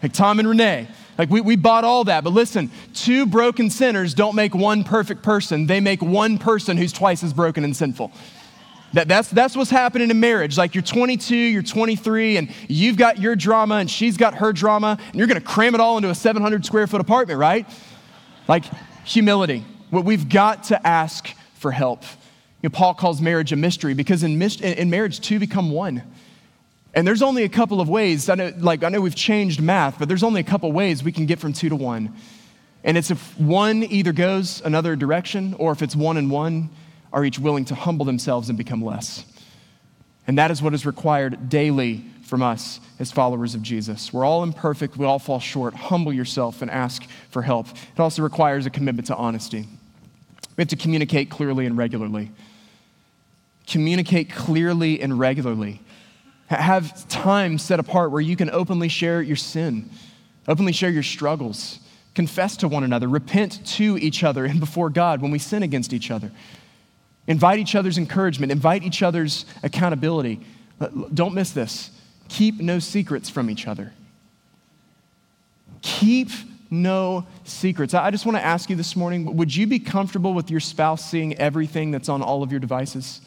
Speaker 1: Like Tom and Renee. Like we, we bought all that. But listen, two broken sinners don't make one perfect person. They make one person who's twice as broken and sinful. That, that's, that's what's happening in marriage. Like you're 22, you're 23, and you've got your drama, and she's got her drama, and you're gonna cram it all into a 700 square foot apartment, right? Like humility. What we've got to ask for help. You know, Paul calls marriage a mystery because in, in marriage, two become one. And there's only a couple of ways. I know, like, I know we've changed math, but there's only a couple ways we can get from two to one. And it's if one either goes another direction, or if it's one and one, are each willing to humble themselves and become less. And that is what is required daily from us as followers of Jesus. We're all imperfect, we all fall short. Humble yourself and ask for help. It also requires a commitment to honesty. We have to communicate clearly and regularly. Communicate clearly and regularly. Have time set apart where you can openly share your sin, openly share your struggles, confess to one another, repent to each other and before God when we sin against each other. Invite each other's encouragement, invite each other's accountability. Don't miss this. Keep no secrets from each other. Keep no secrets. I just want to ask you this morning would you be comfortable with your spouse seeing everything that's on all of your devices?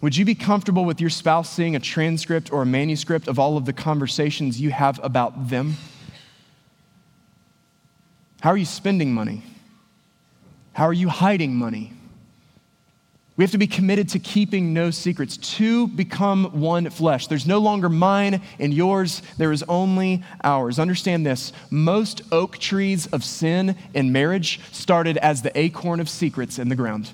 Speaker 1: Would you be comfortable with your spouse seeing a transcript or a manuscript of all of the conversations you have about them? How are you spending money? How are you hiding money? We have to be committed to keeping no secrets, to become one flesh. There's no longer mine and yours, there is only ours. Understand this most oak trees of sin in marriage started as the acorn of secrets in the ground.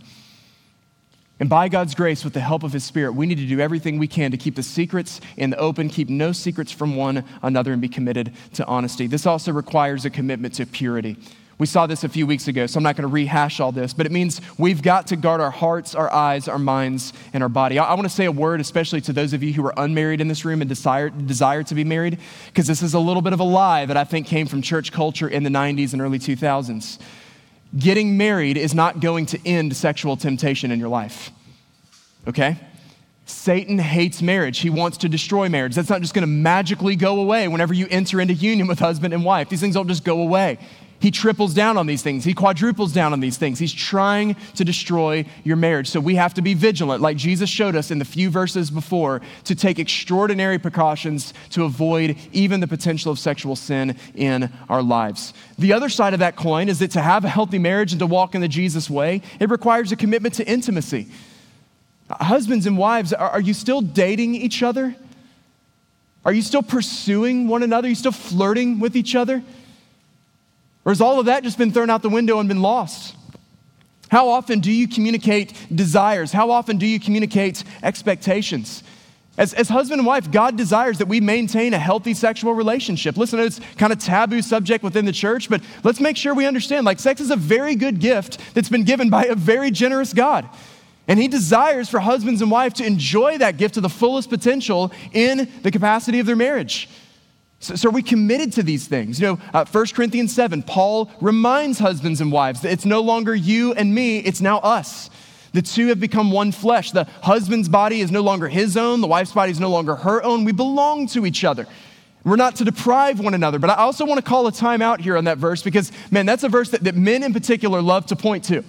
Speaker 1: And by God's grace, with the help of His Spirit, we need to do everything we can to keep the secrets in the open, keep no secrets from one another, and be committed to honesty. This also requires a commitment to purity. We saw this a few weeks ago, so I'm not going to rehash all this, but it means we've got to guard our hearts, our eyes, our minds, and our body. I, I want to say a word, especially to those of you who are unmarried in this room and desire, desire to be married, because this is a little bit of a lie that I think came from church culture in the 90s and early 2000s. Getting married is not going to end sexual temptation in your life, okay? Satan hates marriage. He wants to destroy marriage. That's not just going to magically go away whenever you enter into union with husband and wife. These things don't just go away. He triples down on these things. He quadruples down on these things. He's trying to destroy your marriage. So we have to be vigilant, like Jesus showed us in the few verses before, to take extraordinary precautions to avoid even the potential of sexual sin in our lives. The other side of that coin is that to have a healthy marriage and to walk in the Jesus way, it requires a commitment to intimacy. Husbands and wives, are, you still dating each other? Are you still pursuing one another? Are you still flirting with each other? Or has all of that just been thrown out the window and been lost? How often do you communicate desires? How often do you communicate expectations? As, as husband and wife, God desires that we maintain a healthy sexual relationship. Listen, it's kind of taboo subject within the church, but let's make sure we understand like sex is a very good gift that's been given by a very generous God. And he desires for husbands and wives to enjoy that gift to the fullest potential in the capacity of their marriage. So, so, are we committed to these things? You know, uh, 1 Corinthians 7, Paul reminds husbands and wives that it's no longer you and me, it's now us. The two have become one flesh. The husband's body is no longer his own, the wife's body is no longer her own. We belong to each other. We're not to deprive one another. But I also want to call a time out here on that verse because, man, that's a verse that, that men in particular love to point to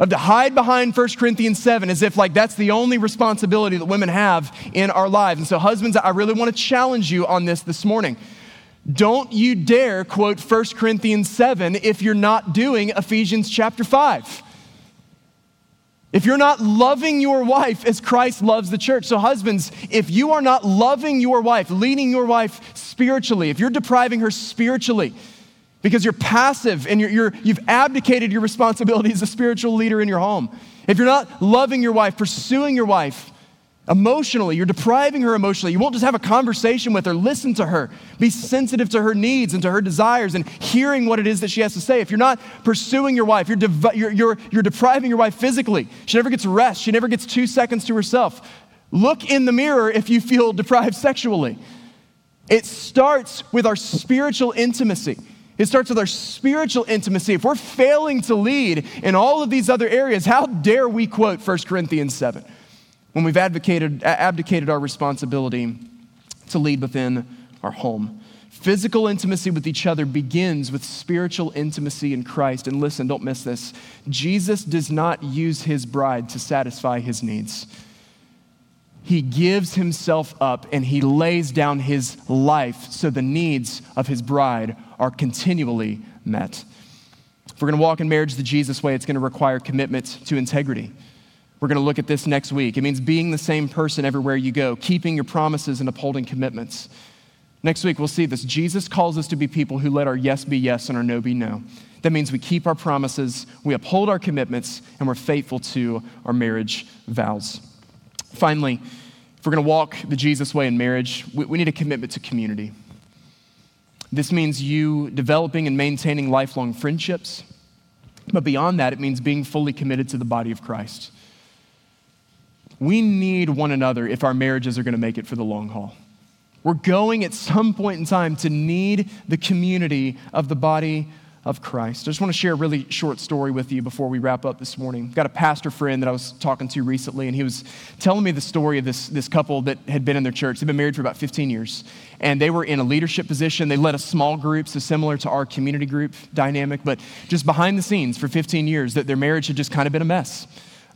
Speaker 1: of to hide behind 1 Corinthians 7 as if like that's the only responsibility that women have in our lives. And so husbands, I really want to challenge you on this this morning. Don't you dare quote 1 Corinthians 7 if you're not doing Ephesians chapter 5. If you're not loving your wife as Christ loves the church. So, husbands, if you are not loving your wife, leading your wife spiritually, if you're depriving her spiritually, because you're passive and you're, you're, you've abdicated your responsibility as a spiritual leader in your home. If you're not loving your wife, pursuing your wife emotionally, you're depriving her emotionally, you won't just have a conversation with her, listen to her, be sensitive to her needs and to her desires and hearing what it is that she has to say. If you're not pursuing your wife, you're, you're, you're, you're depriving your wife physically. She never gets rest, she never gets two seconds to herself. Look in the mirror if you feel deprived sexually. It starts with our spiritual intimacy. It starts with our spiritual intimacy. If we're failing to lead in all of these other areas, how dare we quote 1 Corinthians 7 when we've advocated, abdicated our responsibility to lead within our home? Physical intimacy with each other begins with spiritual intimacy in Christ. And listen, don't miss this. Jesus does not use his bride to satisfy his needs he gives himself up and he lays down his life so the needs of his bride are continually met. If we're going to walk in marriage the Jesus way, it's going to require commitment to integrity. We're going to look at this next week. It means being the same person everywhere you go, keeping your promises and upholding commitments. Next week, we'll see this. Jesus calls us to be people who let our yes be yes and our no be no. That means we keep our promises, we uphold our commitments, and we're faithful to our marriage vows. Finally, if we're going to walk the Jesus way in marriage, we, we need a commitment to community. This means you developing and maintaining lifelong friendships. But beyond that, it means being fully committed to the body of Christ. We need one another if our marriages are going to make it for the long haul. We're going at some point in time to need the community of the body of Christ. I just want to share a really short story with you before we wrap up this morning. I've got a pastor friend that I was talking to recently, and he was telling me the story of this, this couple that had been in their church. They've been married for about 15 years, and they were in a leadership position. They led a small group, so similar to our community group dynamic, but just behind the scenes for 15 years, that their marriage had just kind of been a mess.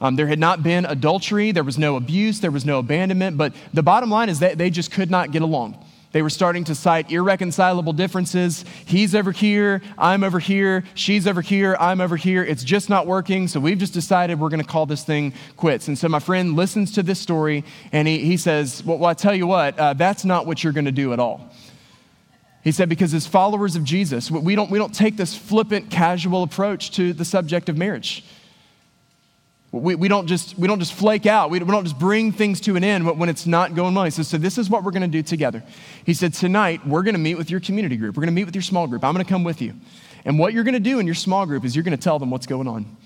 Speaker 1: Um, there had not been adultery, there was no abuse, there was no abandonment, but the bottom line is that they just could not get along. They were starting to cite irreconcilable differences. He's over here, I'm over here, she's over here, I'm over here. It's just not working. So we've just decided we're going to call this thing quits. And so my friend listens to this story and he, he says, Well, well I tell you what, uh, that's not what you're going to do at all. He said, because as followers of Jesus, we don't, we don't take this flippant, casual approach to the subject of marriage. We, we, don't just, we don't just flake out. We, we don't just bring things to an end when it's not going well. He says, So, this is what we're going to do together. He said, Tonight, we're going to meet with your community group. We're going to meet with your small group. I'm going to come with you. And what you're going to do in your small group is you're going to tell them what's going on.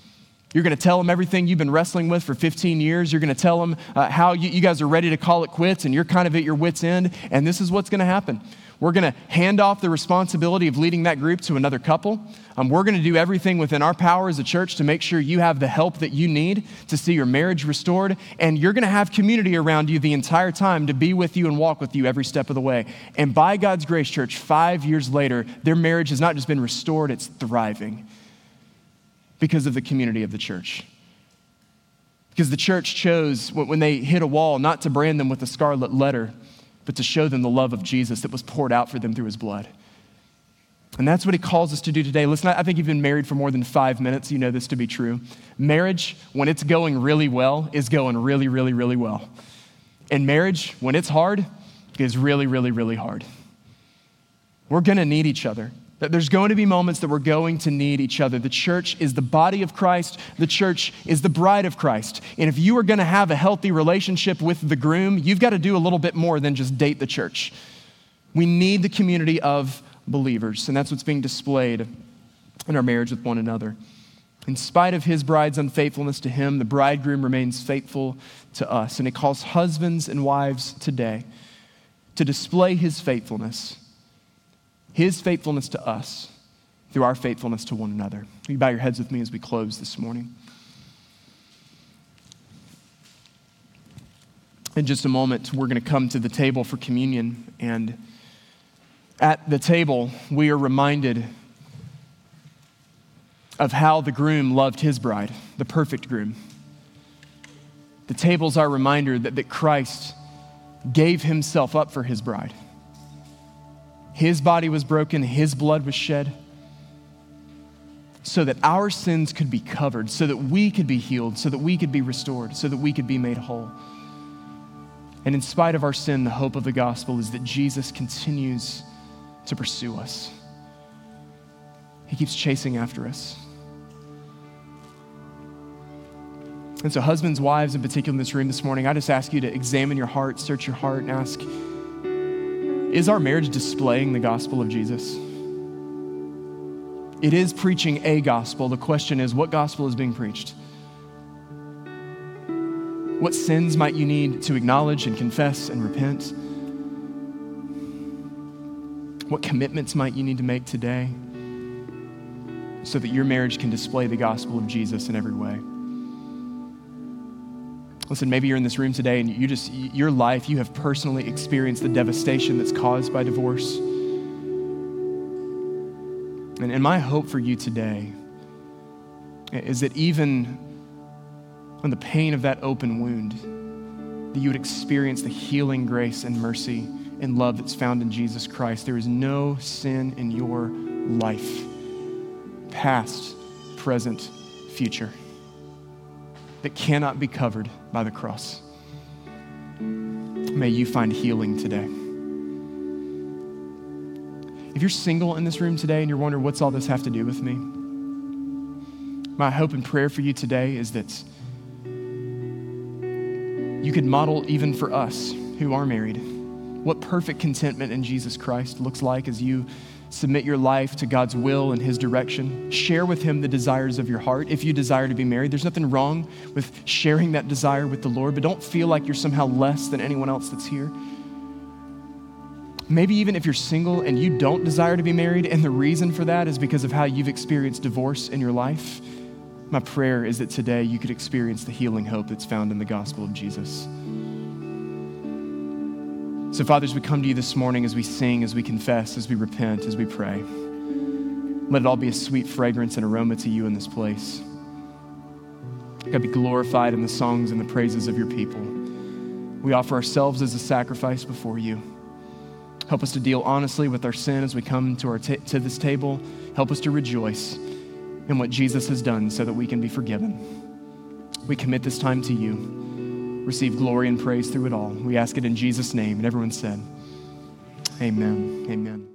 Speaker 1: You're going to tell them everything you've been wrestling with for 15 years. You're going to tell them uh, how you, you guys are ready to call it quits and you're kind of at your wits' end. And this is what's going to happen. We're going to hand off the responsibility of leading that group to another couple. Um, we're going to do everything within our power as a church to make sure you have the help that you need to see your marriage restored. And you're going to have community around you the entire time to be with you and walk with you every step of the way. And by God's grace, church, five years later, their marriage has not just been restored, it's thriving because of the community of the church. Because the church chose, when they hit a wall, not to brand them with a scarlet letter but to show them the love of Jesus that was poured out for them through his blood. And that's what he calls us to do today. Listen, I think you've been married for more than five minutes. You know this to be true. Marriage, when it's going really well, is going really, really, really well. And marriage, when it's hard, is really, really, really hard. We're going to need each other. That there's going to be moments that we're going to need each other. The church is the body of Christ, the church is the bride of Christ. And if you are going to have a healthy relationship with the groom, you've got to do a little bit more than just date the church. We need the community of believers, and that's what's being displayed in our marriage with one another. In spite of his bride's unfaithfulness to him, the bridegroom remains faithful to us. And it calls husbands and wives today to display his faithfulness his faithfulness to us through our faithfulness to one another. You bow your heads with me as we close this morning? In just a moment, we're going to come to the table for communion. And at the table, we are reminded of how the groom loved his bride, the perfect groom. The table's our reminder that, that Christ gave himself up for his bride. His body was broken, His blood was shed so that our sins could be covered, so that we could be healed, so that we could be restored, so that we could be made whole. And in spite of our sin, the hope of the gospel is that Jesus continues to pursue us. He keeps chasing after us. And so, husbands, wives, in particular in this room this morning, I just ask you to examine your heart, search your heart, and ask is our marriage displaying the gospel of Jesus? It is preaching a gospel. The question is, what gospel is being preached? What sins might you need to acknowledge and confess and repent? What commitments might you need to make today so that your marriage can display the gospel of Jesus in every way? Listen, maybe you're in this room today and you just, your life, you have personally experienced the devastation that's caused by divorce. And, and my hope for you today is that even on the pain of that open wound, that you would experience the healing grace and mercy and love that's found in Jesus Christ. There is no sin in your life, past, present, future that cannot be covered by the cross. May you find healing today. If you're single in this room today and you're wondering, what's all this have to do with me? My hope and prayer for you today is that you could model, even for us who are married, what perfect contentment in Jesus Christ looks like as you submit your life to God's will and His direction. Share with Him the desires of your heart. If you desire to be married, there's nothing wrong with sharing that desire with the Lord, but don't feel like you're somehow less than anyone else that's here. Maybe even if you're single and you don't desire to be married, and the reason for that is because of how you've experienced divorce in your life, my prayer is that today you could experience the healing hope that's found in the gospel of Jesus. So, Father, as we come to you this morning, as we sing, as we confess, as we repent, as we pray, let it all be a sweet fragrance and aroma to you in this place. God, be glorified in the songs and the praises of your people. We offer ourselves as a sacrifice before you. Help us to deal honestly with our sin as we come to, our ta- to this table. Help us to rejoice in what Jesus has done so that we can be forgiven. We commit this time to you. Receive glory and praise through it all. We ask it in Jesus' name. And everyone said, Amen. Amen.